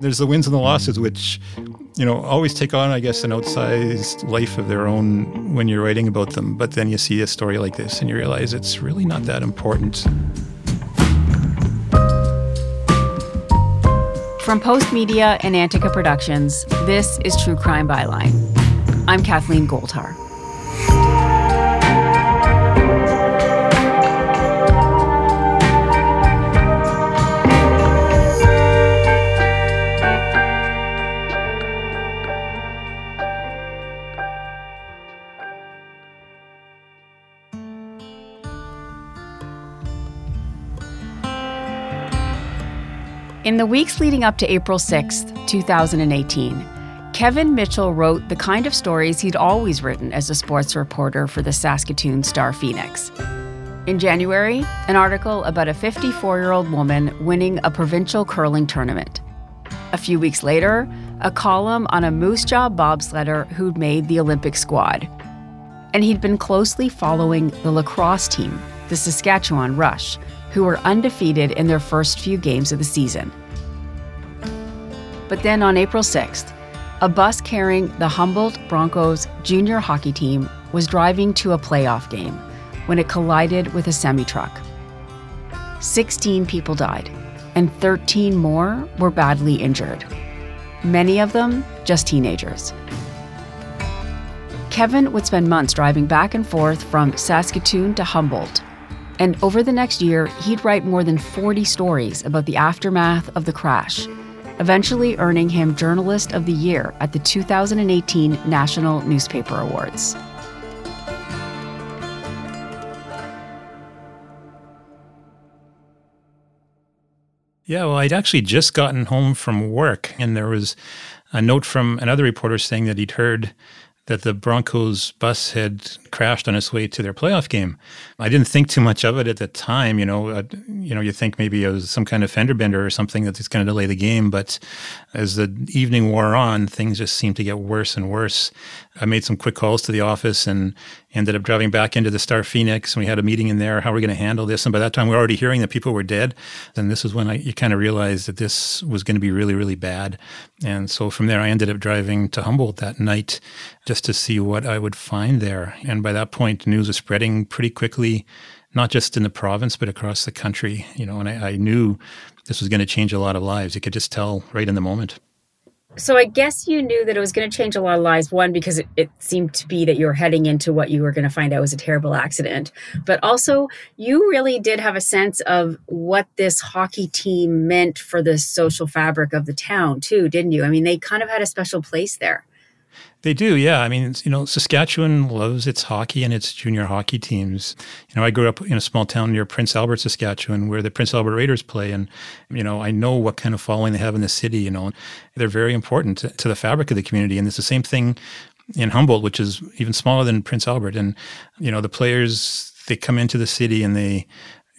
There's the wins and the losses, which, you know, always take on, I guess, an outsized life of their own when you're writing about them. But then you see a story like this and you realize it's really not that important. From Postmedia and Antica Productions, this is True Crime Byline. I'm Kathleen Goldhar. In the weeks leading up to April 6th, 2018, Kevin Mitchell wrote the kind of stories he'd always written as a sports reporter for the Saskatoon StarPhoenix. In January, an article about a 54 year old woman winning a provincial curling tournament. A few weeks later, a column on a Moose Jaw bobsledder who'd made the Olympic squad. And he'd been closely following the lacrosse team, the Saskatchewan Rush, who were undefeated in their first few games of the season. But then on April 6th, a bus carrying the Humboldt Broncos junior hockey team was driving to a playoff game when it collided with a semi truck. 16 people died, and 13 more were badly injured. Many of them just teenagers. Kevin would spend months driving back and forth from Saskatoon to Humboldt and over the next year, he'd write more than 40 stories about the aftermath of the crash, eventually earning him Journalist of the Year at the 2018 National Newspaper Awards. Yeah, well, I'd actually just gotten home from work, and there was a note from another reporter saying that he'd heard that the Broncos bus had crashed on its way to their playoff game. I didn't think too much of it at the time. You know, uh, you know, you think maybe it was some kind of fender bender or something that's going to delay the game. But as the evening wore on, things just seemed to get worse and worse. I made some quick calls to the office and ended up driving back into the StarPhoenix. And we had a meeting in there. How are we going to handle this? And by that time, we are already hearing that people were dead. And this is when I, you kind of realized that this was going to be really, really bad. And so from there, I ended up driving to Humboldt that night just to see what I would find there. And by that point, news was spreading pretty quickly, not just in the province, but across the country. You know, and I, I knew this was going to change a lot of lives. You could just tell right in the moment. So I guess you knew that it was going to change a lot of lives. One, because it, it, seemed to be that you were heading into what you were going to find out was a terrible accident. But also, you really did have a sense of what this hockey team meant for the social fabric of the town, too, didn't you? I mean, they kind of had a special place there. They do, yeah. I mean, you know, Saskatchewan loves its hockey and its junior hockey teams. You know, I grew up in a small town near Prince Albert, Saskatchewan, where the Prince Albert Raiders play, and you know, I know what kind of following they have in the city. You know, they're very important to, to the fabric of the community, and it's the same thing in Humboldt, which is even smaller than Prince Albert. And you know, the players they come into the city and they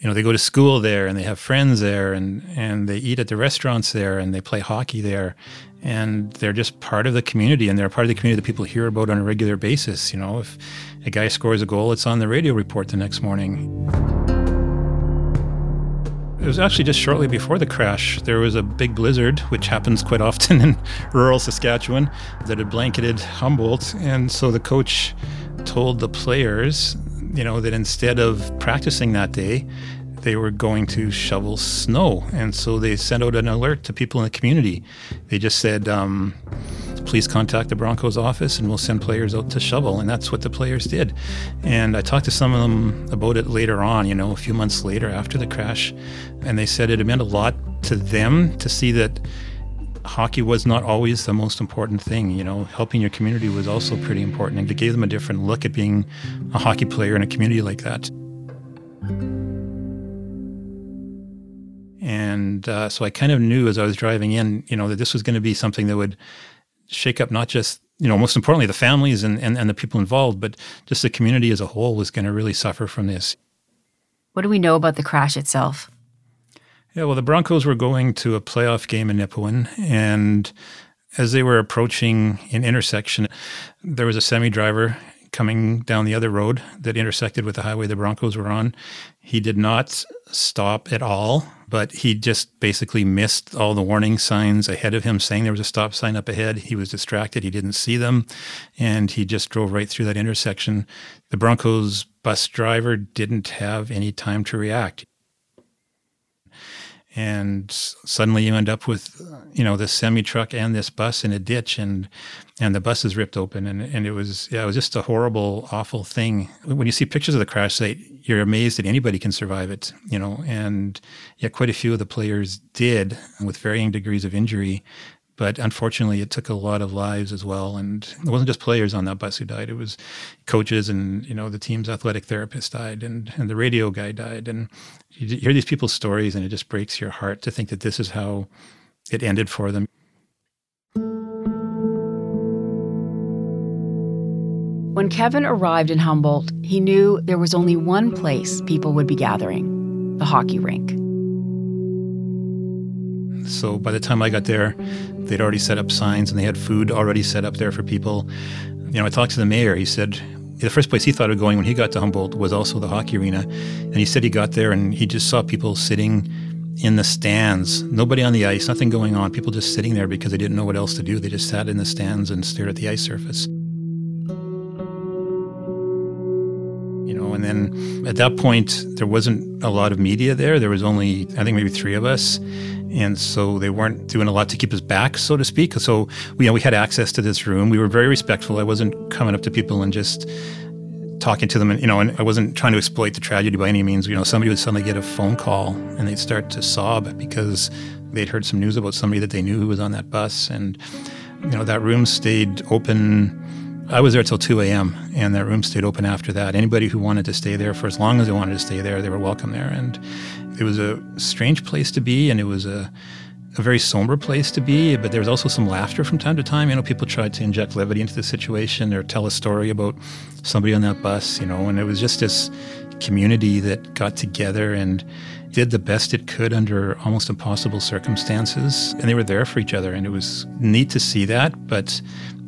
you know they go to school there and they have friends there and and they eat at the restaurants there and they play hockey there and they're just part of the community and they're part of the community that people hear about on a regular basis you know if a guy scores a goal it's on the radio report the next morning it was actually just shortly before the crash. There was a big blizzard, which happens quite often in rural Saskatchewan, that had blanketed Humboldt. And so the coach told the players you know, that instead of practicing that day, they were going to shovel snow. And so they sent out an alert to people in the community. They just said, um, please contact the Broncos office and we'll send players out to shovel. And that's what the players did. And I talked to some of them about it later on, you know, a few months later after the crash. And they said it meant a lot to them to see that hockey was not always the most important thing. You know, helping your community was also pretty important, and it gave them a different look at being a hockey player in a community like that. And uh, so I kind of knew as I was driving in, you know, that this was going to be something that would shake up not just, you know, most importantly, the families and, and, and the people involved, but just the community as a whole was going to really suffer from this. What do we know about the crash itself? Yeah, well, the Broncos were going to a playoff game in Nipawin, and as they were approaching an intersection, there was a semi driver coming down the other road that intersected with the highway the Broncos were on. He did not stop at all, but he just basically missed all the warning signs ahead of him saying there was a stop sign up ahead. He was distracted, he didn't see them, and he just drove right through that intersection. The Broncos bus driver didn't have any time to react and suddenly you end up with uh, you know this semi truck and this bus in a ditch and and the bus is ripped open and, and it was yeah it was just a horrible awful thing. When you see pictures of the crash site you're amazed that anybody can survive it you know and yet quite a few of the players did with varying degrees of injury but unfortunately, it took a lot of lives as well. And it wasn't just players on that bus who died; it was coaches and you know the team's athletic therapist died, and and the radio guy died. And you hear these people's stories, and it just breaks your heart to think that this is how it ended for them. When Kevin arrived in Humboldt, he knew there was only one place people would be gathering the hockey rink. So by the time I got there, they'd already set up signs and they had food already set up there for people. You know, I talked to the mayor. He said the first place he thought of going when he got to Humboldt was also the hockey arena. And he said he got there and he just saw people sitting in the stands, nobody on the ice, nothing going on, people just sitting there because they didn't know what else to do. They just sat in the stands and stared at the ice surface. And at that point, there wasn't a lot of media there. There was only, I think, maybe three of us and so they weren't doing a lot to keep us back, so to speak. So we, you know, we had access to this room. We were very respectful. I wasn't coming up to people and just talking to them, and you know, and I wasn't trying to exploit the tragedy by any means. You know, somebody would suddenly get a phone call and they'd start to sob because they'd heard some news about somebody that they knew who was on that bus, and you know, that room stayed open. I was there till 2 a.m. and that room stayed open after that. Anybody who wanted to stay there for as long as they wanted to stay there, they were welcome there. And it was a strange place to be, and it was a, a very somber place to be, but there was also some laughter from time to time. You know, people tried to inject levity into the situation or tell a story about somebody on that bus, you know, and it was just this community that got together and did the best it could under almost impossible circumstances. And they were there for each other, and it was neat to see that, but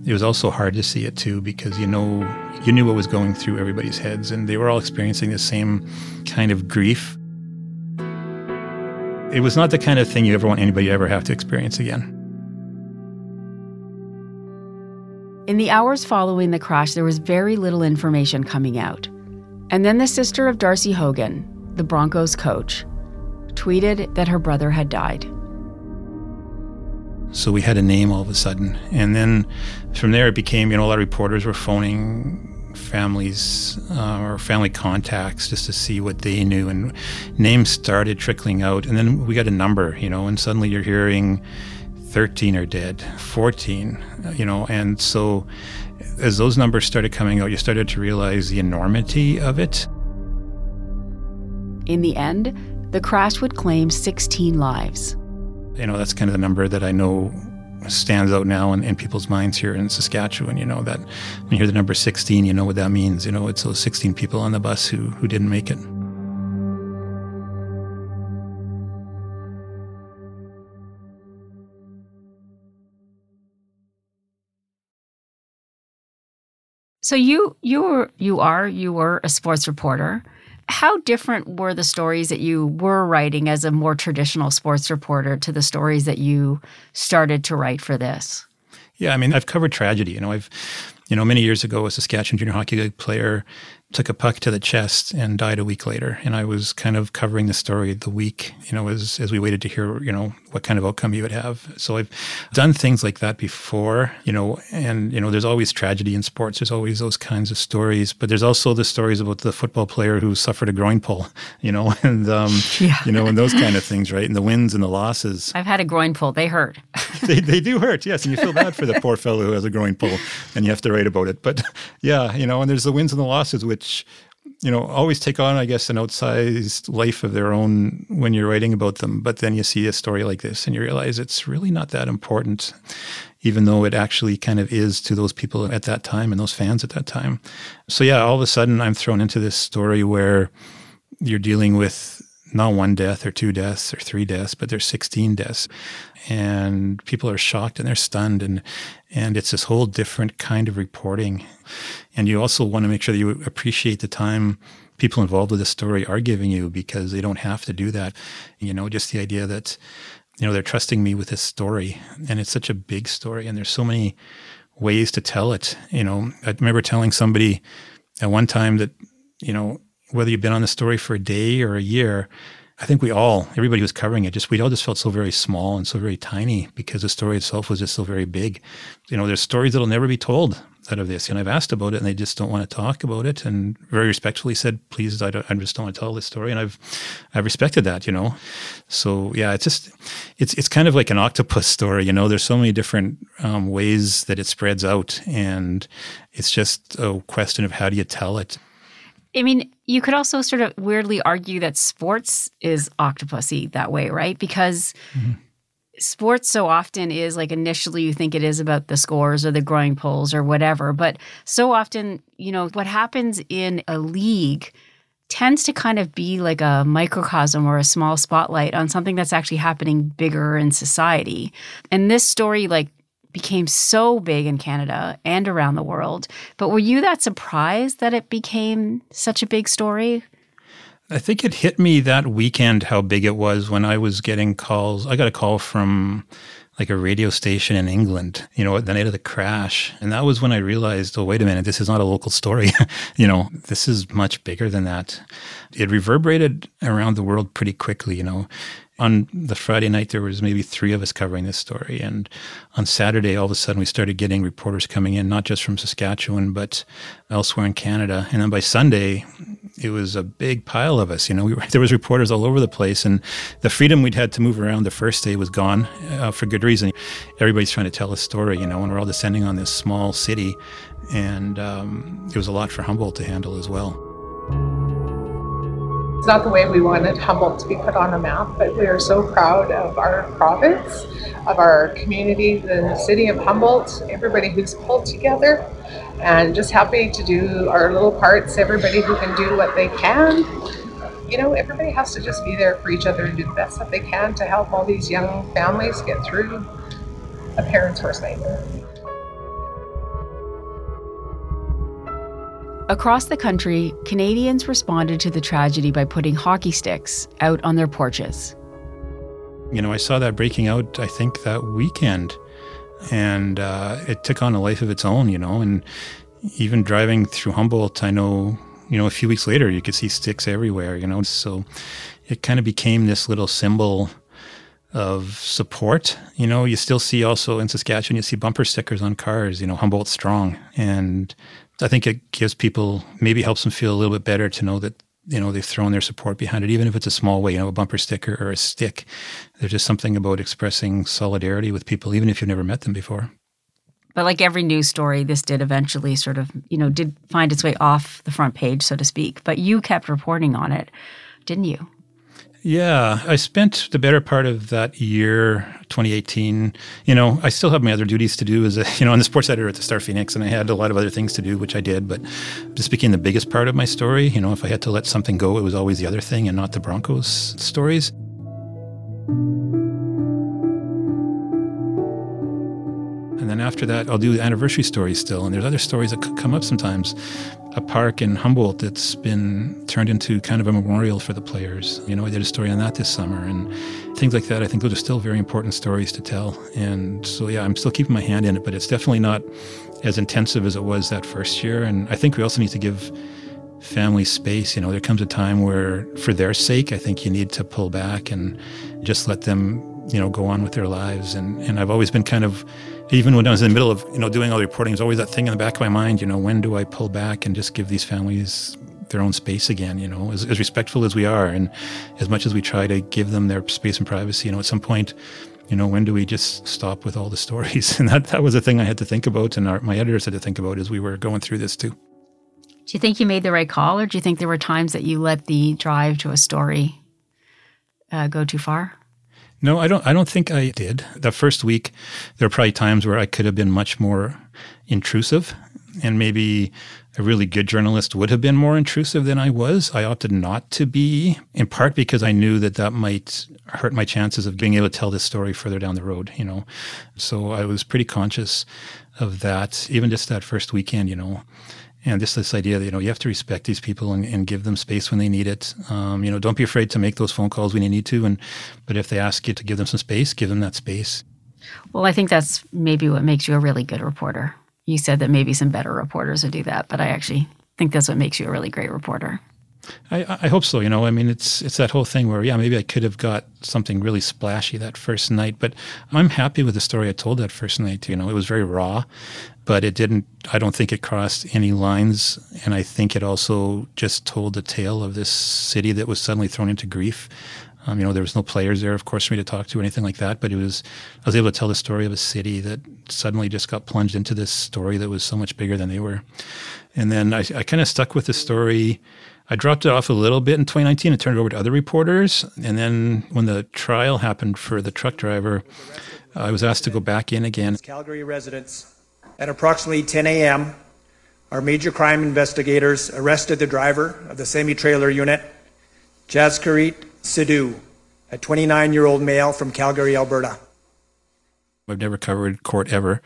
it was also hard to see it too because you know you knew what was going through everybody's heads and they were all experiencing the same kind of grief it was not the kind of thing you ever want anybody to ever have to experience again. In the hours following the crash, there was very little information coming out. And then the sister of Darcy Haugan, the Broncos coach, tweeted that her brother had died. So we had a name all of a sudden. And then from there, it became, you know, a lot of reporters were phoning families uh, or family contacts just to see what they knew. And names started trickling out. And then we got a number, you know, and suddenly you're hearing 13 are dead, 14, uh, you know. And so as those numbers started coming out, you started to realize the enormity of it. In the end, the crash would claim 16 lives. You know, that's kind of the number that I know stands out now in, in, people's minds here in Saskatchewan. You know that when you hear the number 16, you know what that means. You know it's those 16 people on the bus who who didn't make it. So you you were you are you were a sports reporter. How different were the stories that you were writing as a more traditional sports reporter to the stories that you started to write for this? Yeah, I mean, I've covered tragedy. You know, I've, you know, many years ago, a Saskatchewan junior hockey league player took a puck to the chest and died a week later. And I was kind of covering the story the week, you know, as, as we waited to hear, you know, what kind of outcome you would have. So I've done things like that before, you know, and, you know, there's always tragedy in sports. There's always those kinds of stories, but there's also the stories about the football player who suffered a groin pull, you know, and, um, yeah. you know, and those kind of things, right? And the wins and the losses. I've had a groin pull. They hurt. they, they do hurt, yes. And you feel bad for the poor fellow who has a groin pull and you have to write about it. But yeah, you know, and there's the wins and the losses, which you know, always take on, I guess, an outsized life of their own when you're writing about them. But then you see a story like this and you realize it's really not that important, even though it actually kind of is to those people at that time and those fans at that time. So, yeah, all of a sudden I'm thrown into this story where you're dealing with not one death or two deaths or three deaths, but there's 16 deaths. And people are shocked and they're stunned. And, and it's this whole different kind of reporting. And you also want to make sure that you appreciate the time people involved with the story are giving you because they don't have to do that. You know, just the idea that, you know, they're trusting me with this story. And it's such a big story. And there's so many ways to tell it. You know, I remember telling somebody at one time that, you know, whether you've been on the story for a day or a year, I think we all, everybody was covering it, just we all just felt so very small and so very tiny because the story itself was just so very big. You know, there's stories that'll never be told out of this. And I've asked about it and they just don't want to talk about it and very respectfully said, please, I, don't, I just don't want to tell this story. And I've, I've respected that, you know? So yeah, it's just, it's, it's kind of like an octopus story, you know, there's so many different um, ways that it spreads out and it's just a question of how do you tell it? I mean, you could also sort of weirdly argue that sports is octopusy that way, right? Because mm-hmm. sports so often is like initially you think it is about the scores or the growing polls or whatever, but so often, you know, what happens in a league tends to kind of be like a microcosm or a small spotlight on something that's actually happening bigger in society. And this story like became so big in Canada and around the world. But were you that surprised that it became such a big story? I think it hit me that weekend how big it was when I was getting calls. I got a call from like a radio station in England, you know, the night of the crash. And that was when I realized, oh, wait a minute, this is not a local story. you know, this is much bigger than that. It reverberated around the world pretty quickly, you know on the Friday night, there was maybe three of us covering this story. And on Saturday, all of a sudden, we started getting reporters coming in, not just from Saskatchewan, but elsewhere in Canada. And then by Sunday, it was a big pile of us. You know, we were, there was reporters all over the place, and the freedom we'd had to move around the first day was gone uh, for good reason. Everybody's trying to tell a story, you know, and we're all descending on this small city, and um, it was a lot for Humboldt to handle as well. It's not the way we wanted Humboldt to be put on a map, but we are so proud of our province, of our community, the city of Humboldt, everybody who's pulled together, and just happy to do our little parts, everybody who can do what they can. You know, everybody has to just be there for each other and do the best that they can to help all these young families get through a parent's worst nightmare. Across the country, Canadians responded to the tragedy by putting hockey sticks out on their porches. You know, I saw that breaking out, I think, that weekend. And uh, it took on a life of its own, you know. And even driving through Humboldt, I know, you know, a few weeks later, you could see sticks everywhere, you know. So it kind of became this little symbol of support. You know, you still see also in Saskatchewan, you see bumper stickers on cars, you know, Humboldt Strong. And I think it gives people, maybe helps them feel a little bit better to know that, you know, they've thrown their support behind it, even if it's a small way, you know, a bumper sticker or a stick. There's just something about expressing solidarity with people, even if you've never met them before. But like every news story, this did eventually sort of, you know, did find its way off the front page, so to speak. But you kept reporting on it, didn't you? Yeah, I spent the better part of that year, 2018. You know, I still have my other duties to do as a, you know, I'm the sports editor at the StarPhoenix, and I had a lot of other things to do, which I did. But just became the biggest part of my story. You know, if I had to let something go, it was always the other thing and not the Broncos stories. And then after that, I'll do the anniversary stories still. And there's other stories that come up sometimes a park in Humboldt that's been turned into kind of a memorial for the players. You know, I did a story on that this summer and things like that. I think those are still very important stories to tell. And so, yeah, I'm still keeping my hand in it, but it's definitely not as intensive as it was that first year. And I think we also need to give family space. You know, there comes a time where, for their sake, I think you need to pull back and just let them, you know, go on with their lives. And, and I've always been kind of even when I was in the middle of you know doing all the reporting, there's always that thing in the back of my mind. You know, when do I pull back and just give these families their own space again? You know, as, as respectful as we are, and as much as we try to give them their space and privacy, you know, at some point, you know, when do we just stop with all the stories? And that that was a thing I had to think about, and our, my editors had to think about as we were going through this too. Do you think you made the right call, or do you think there were times that you let the drive to a story uh, go too far? No, I don't. I don't think I did. The first week, there were probably times where I could have been much more intrusive, and maybe a really good journalist would have been more intrusive than I was. I opted not to be, in part because I knew that that might hurt my chances of being able to tell this story further down the road. You know, so I was pretty conscious of that, even just that first weekend. You know, and just this idea that you know you have to respect these people and, and give them space when they need it. Um, you know, don't be afraid to make those phone calls when you need to, and but if they ask you to give them some space, give them that space. Well, I think that's maybe what makes you a really good reporter. You said that maybe some better reporters would do that, but I actually think that's what makes you a really great reporter. I, I hope so. You know, I mean, it's it's that whole thing where yeah, maybe I could have got something really splashy that first night, but I'm happy with the story I told that first night. You know, it was very raw, but it didn't. I don't think it crossed any lines, and I think it also just told the tale of this city that was suddenly thrown into grief. Um, you know, there was no players there, of course, for me to talk to or anything like that. But it was, I was able to tell the story of a city that suddenly just got plunged into this story that was so much bigger than they were. And then I, I kind of stuck with the story I dropped it off a little bit in 2019 and turned it over to other reporters. And then when the trial happened for the truck driver, I was asked to go back in again. Calgary residents at approximately 10 a.m. Our major crime investigators arrested the driver of the semi trailer unit, Jaskirat Sidhu, a 29 year old male from Calgary, Alberta. I've never covered court ever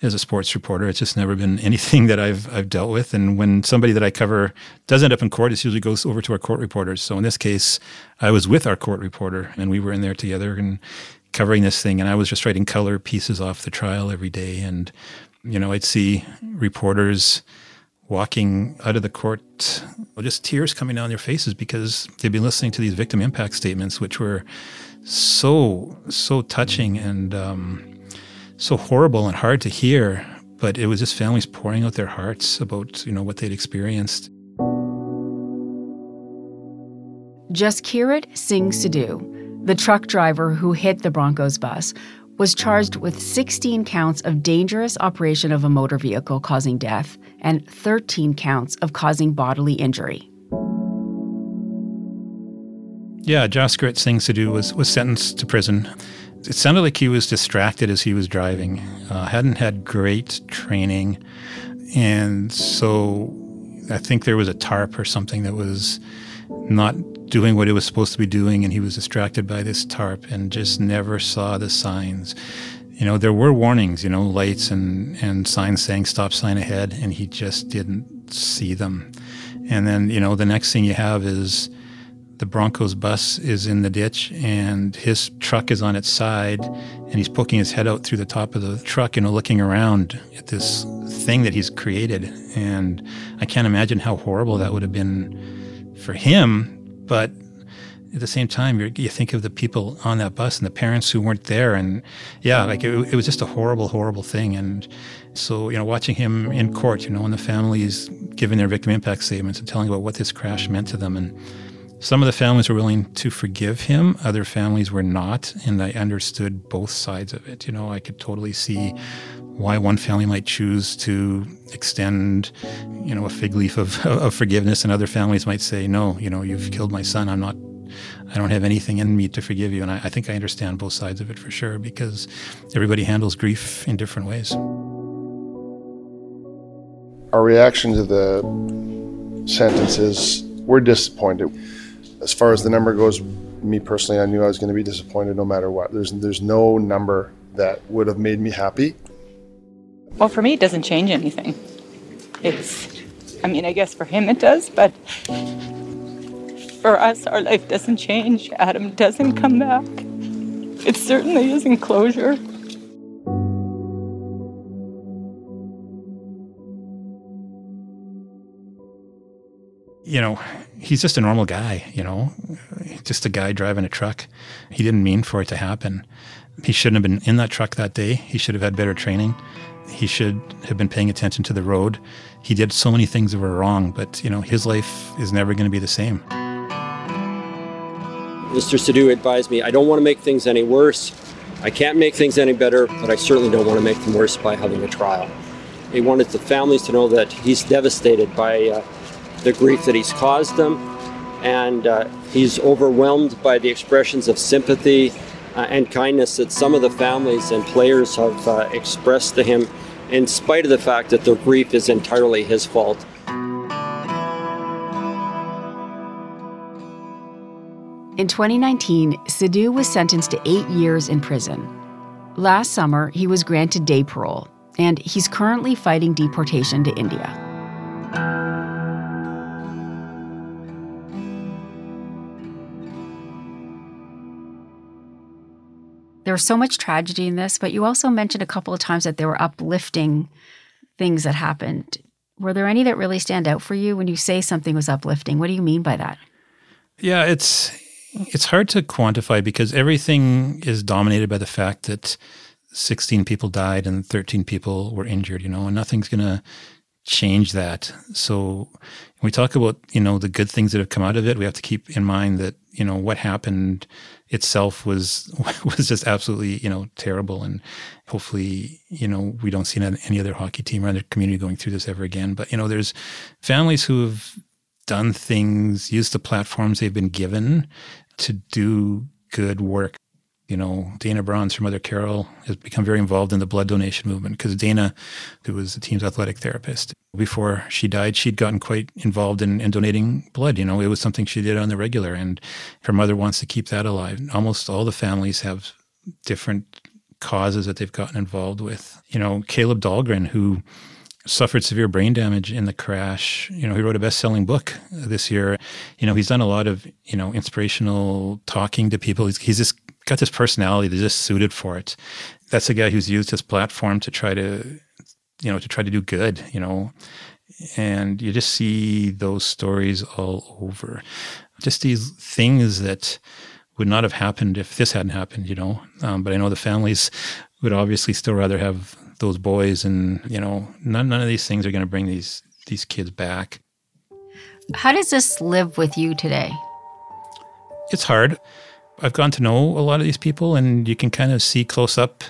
as a sports reporter. It's just never been anything that I've I've dealt with. And when somebody that I cover does end up in court, it usually goes over to our court reporters. So in this case, I was with our court reporter, and we were in there together and covering this thing. And I was just writing color pieces off the trial every day. And you know, I'd see reporters walking out of the court, well, just tears coming down their faces because they'd been listening to these victim impact statements, which were so so touching and. Um, so horrible and hard to hear, but it was just families pouring out their hearts about, you know, what they'd experienced. Jaskirat Singh Sidhu, the truck driver who hit the Broncos bus, was charged with 16 counts of dangerous operation of a motor vehicle causing death and 13 counts of causing bodily injury. Yeah, Jaskirat Singh Sidhu was, was sentenced to prison it sounded like he was distracted as he was driving. Uh, hadn't had great training, and so I think there was a tarp or something that was not doing what it was supposed to be doing, and he was distracted by this tarp and just never saw the signs. You know, there were warnings, you know, lights and, and signs saying stop sign ahead, and he just didn't see them. And then, you know, the next thing you have is the Broncos bus is in the ditch and his truck is on its side and he's poking his head out through the top of the truck, you know, looking around at this thing that he's created. And I can't imagine how horrible that would have been for him. But at the same time, you think of the people on that bus and the parents who weren't there. And yeah, like it, it was just a horrible, horrible thing. And so, you know, watching him in court, you know, and the families giving their victim impact statements and telling about what this crash meant to them. And some of the families were willing to forgive him, other families were not, and I understood both sides of it. You know, I could totally see why one family might choose to extend, you know, a fig leaf of, of forgiveness, and other families might say, no, you know, you've killed my son. I'm not, I don't have anything in me to forgive you. And I, I think I understand both sides of it for sure because everybody handles grief in different ways. Our reaction to the sentences, we're disappointed as far as the number goes, me personally, I knew I was going to be disappointed no matter what. There's there's no number that would have made me happy. Well, for me, it doesn't change anything. It's, I mean, I guess for him it does, but for us, our life doesn't change. Adam doesn't come back. It certainly isn't closure. You know, he's just a normal guy, you know, just a guy driving a truck. He didn't mean for it to happen. He shouldn't have been in that truck that day. He should have had better training. He should have been paying attention to the road. He did so many things that were wrong, but you know, his life is never going to be the same. Mr. Sidhu advised me, I don't want to make things any worse. I can't make things any better, but I certainly don't want to make them worse by having a trial. He wanted the families to know that he's devastated by uh, the grief that he's caused them. And uh, he's overwhelmed by the expressions of sympathy uh, and kindness that some of the families and players have uh, expressed to him, in spite of the fact that their grief is entirely his fault. In 2019, Sidhu was sentenced to eight years in prison. Last summer, he was granted day parole, and he's currently fighting deportation to India. There was so much tragedy in this, but you also mentioned a couple of times that there were uplifting things that happened. Were there any that really stand out for you when you say something was uplifting? What do you mean by that? Yeah, it's it's hard to quantify because everything is dominated by the fact that 16 people died and 13 people were injured, you know, and nothing's going to change that. So we talk about, you know, the good things that have come out of it, we have to keep in mind that, you know, what happened itself was was just absolutely, you know, terrible and hopefully, you know, we don't see any other hockey team or other community going through this ever again, but you know, there's families who have done things, used the platforms they've been given to do good work. You know, Dayna Brons from Mother Carol has become very involved in the blood donation movement because Dayna, who was the team's athletic therapist, before she died, she'd gotten quite involved in, in donating blood. You know, it was something she did on the regular, and her mother wants to keep that alive. Almost all the families have different causes that they've gotten involved with. You know, Caleb Dahlgren, who suffered severe brain damage in the crash. You know, he wrote a best-selling book this year. You know, he's done a lot of you know inspirational talking to people. He's, he's just got this personality that's just suited for it. That's a guy who's used his platform to try to you know to try to do good. You know, and you just see those stories all over. Just these things that would not have happened if this hadn't happened. You know, um, but I know the families would obviously still rather have those boys and you know none, none of these things are going to bring these these kids back how does this live with you today it's hard i've gotten to know a lot of these people and you can kind of see close up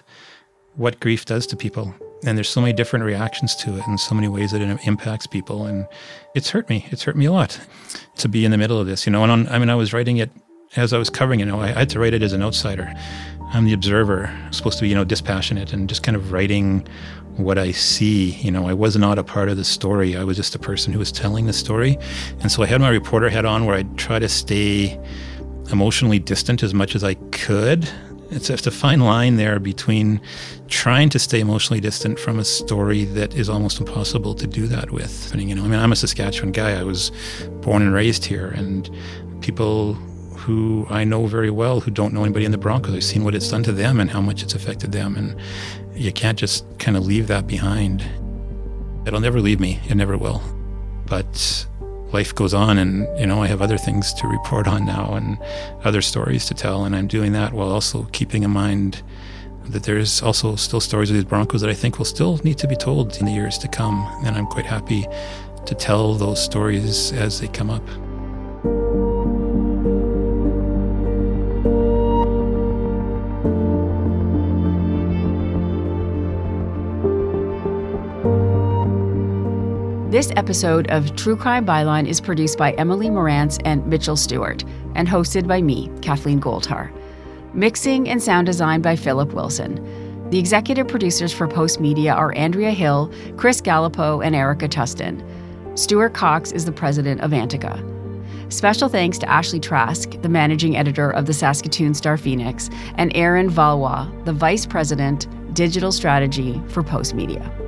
what grief does to people and there's so many different reactions to it and so many ways that it impacts people and it's hurt me it's hurt me a lot to be in the middle of this you know and on, i mean i was writing it as i was covering it you know i had to write it as an outsider I'm the observer, I'm supposed to be, you know, dispassionate and just kind of writing what I see. You know, I was not a part of the story. I was just a person who was telling the story. And so I had my reporter hat on where I'd try to stay emotionally distant as much as I could. It's, it's a fine line there between trying to stay emotionally distant from a story that is almost impossible to do that with. And, you know, I mean, I'm a Saskatchewan guy. I was born and raised here, and people who I know very well who don't know anybody in the Broncos. I've seen what it's done to them and how much it's affected them. And you can't just kind of leave that behind. It'll never leave me. It never will. But life goes on and you know I have other things to report on now and other stories to tell and I'm doing that while also keeping in mind that there's also still stories of these Broncos that I think will still need to be told in the years to come and I'm quite happy to tell those stories as they come up. This episode of True Crime Byline is produced by Emily Morantz and Mitchell Stewart and hosted by me, Kathleen Goldhar. Mixing and sound design by Philip Wilson. The executive producers for Postmedia are Andrea Hill, Chris Gallipo, and Erica Tustin. Stuart Cox is the president of Antica. Special thanks to Ashley Trask, the managing editor of the Saskatoon StarPhoenix, and Aaron Valois, the vice president, digital strategy for Postmedia.